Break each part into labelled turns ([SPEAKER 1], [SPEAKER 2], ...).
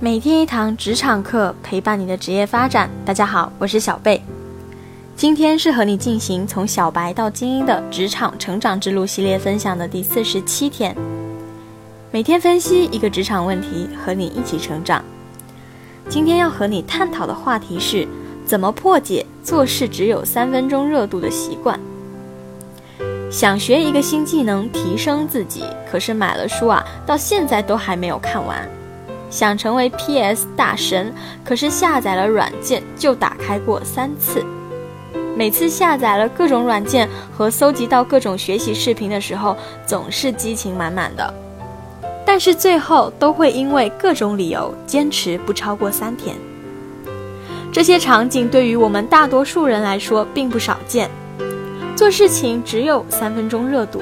[SPEAKER 1] 每天一堂职场课，陪伴你的职业发展。大家好，我是小贝。今天是和你进行从小白到精英的职场成长之路系列分享的第四十七天。每天分析一个职场问题，和你一起成长。今天要和你探讨的话题是：怎么破解做事只有三分钟热度的习惯？想学一个新技能，提升自己，可是买了书啊，到现在都还没有看完。想成为 PS 大神，可是下载了软件就打开过三次。每次下载了各种软件和搜集到各种学习视频的时候，总是激情满满的，但是最后都会因为各种理由坚持不超过三天。这些场景对于我们大多数人来说并不少见。做事情只有三分钟热度。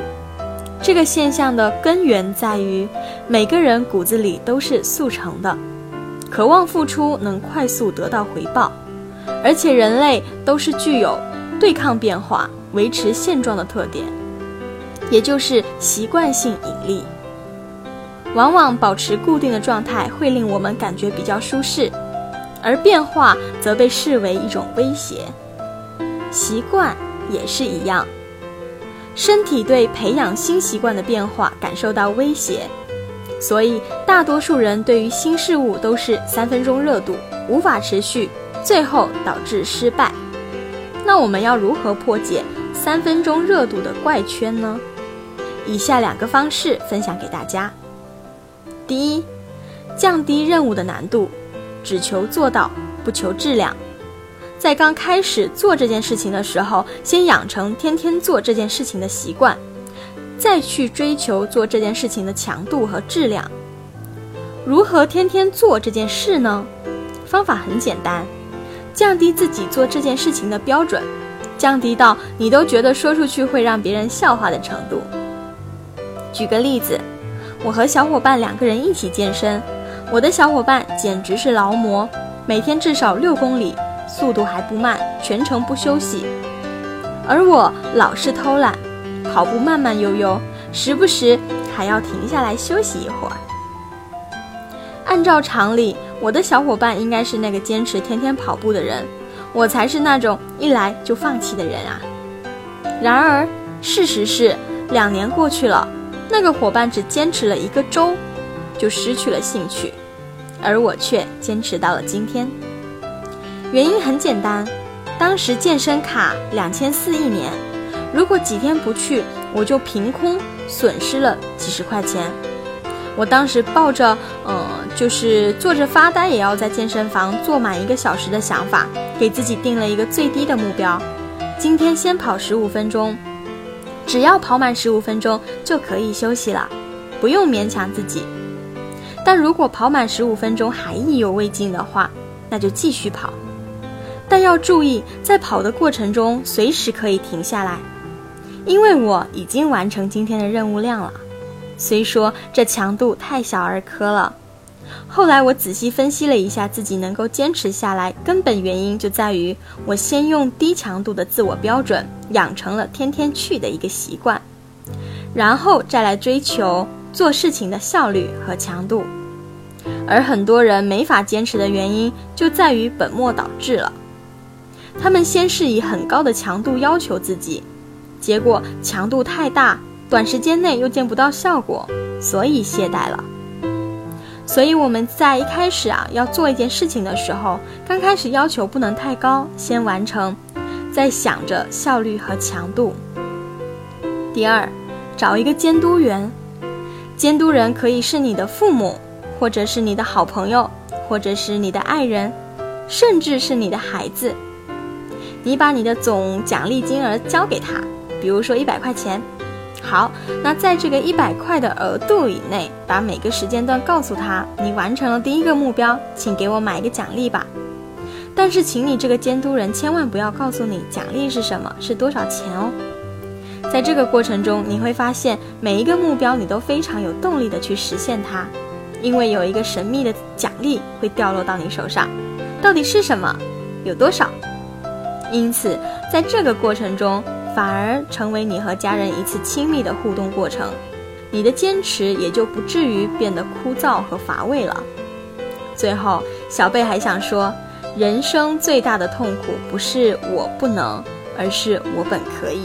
[SPEAKER 1] 这个现象的根源在于，每个人骨子里都是速成的，渴望付出能快速得到回报，而且人类都是具有对抗变化、维持现状的特点，也就是习惯性引力。往往保持固定的状态会令我们感觉比较舒适，而变化则被视为一种威胁。习惯也是一样。身体对培养新习惯的变化感受到威胁，所以大多数人对于新事物都是三分钟热度，无法持续，最后导致失败。那我们要如何破解三分钟热度的怪圈呢？以下两个方式分享给大家。第一，降低任务的难度，只求做到，不求质量。在刚开始做这件事情的时候，先养成天天做这件事情的习惯，再去追求做这件事情的强度和质量。如何天天做这件事呢？方法很简单，降低自己做这件事情的标准，降低到你都觉得说出去会让别人笑话的程度。举个例子，我和小伙伴两个人一起健身，我的小伙伴简直是劳模，每天至少六公里。速度还不慢，全程不休息，而我老是偷懒，跑步慢慢悠悠，时不时还要停下来休息一会儿。按照常理，我的小伙伴应该是那个坚持天天跑步的人，我才是那种一来就放弃的人啊。然而，事实是，两年过去了，那个伙伴只坚持了一个周，就失去了兴趣，而我却坚持到了今天。原因很简单，当时健身卡两千四一年，如果几天不去，我就凭空损失了几十块钱。我当时抱着，嗯，就是坐着发呆也要在健身房坐满一个小时的想法，给自己定了一个最低的目标：今天先跑十五分钟，只要跑满十五分钟就可以休息了，不用勉强自己。但如果跑满十五分钟还意犹未尽的话，那就继续跑。但要注意，在跑的过程中随时可以停下来，因为我已经完成今天的任务量了。虽说这强度太小儿科了，后来我仔细分析了一下自己能够坚持下来，根本原因就在于我先用低强度的自我标准养成了天天去的一个习惯，然后再来追求做事情的效率和强度。而很多人没法坚持的原因就在于本末倒置了。他们先是以很高的强度要求自己，结果强度太大，短时间内又见不到效果，所以懈怠了。所以我们在一开始啊要做一件事情的时候，刚开始要求不能太高，先完成，再想着效率和强度。第二，找一个监督员，监督人可以是你的父母，或者是你的好朋友，或者是你的爱人，甚至是你的孩子。你把你的总奖励金额交给他，比如说一百块钱。好，那在这个一百块的额度以内，把每个时间段告诉他，你完成了第一个目标，请给我买一个奖励吧。但是，请你这个监督人千万不要告诉你奖励是什么，是多少钱哦。在这个过程中，你会发现每一个目标你都非常有动力的去实现它，因为有一个神秘的奖励会掉落到你手上，到底是什么？有多少？因此，在这个过程中，反而成为你和家人一次亲密的互动过程，你的坚持也就不至于变得枯燥和乏味了。最后，小贝还想说，人生最大的痛苦不是我不能，而是我本可以。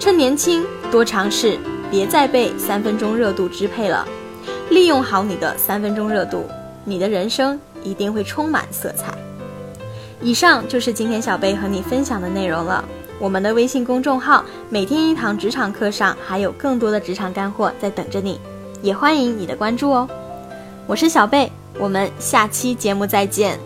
[SPEAKER 1] 趁年轻，多尝试，别再被三分钟热度支配了。利用好你的三分钟热度，你的人生一定会充满色彩。以上就是今天小贝和你分享的内容了。我们的微信公众号“每天一堂职场课”上还有更多的职场干货在等着你，也欢迎你的关注哦。我是小贝。我们下期节目再见。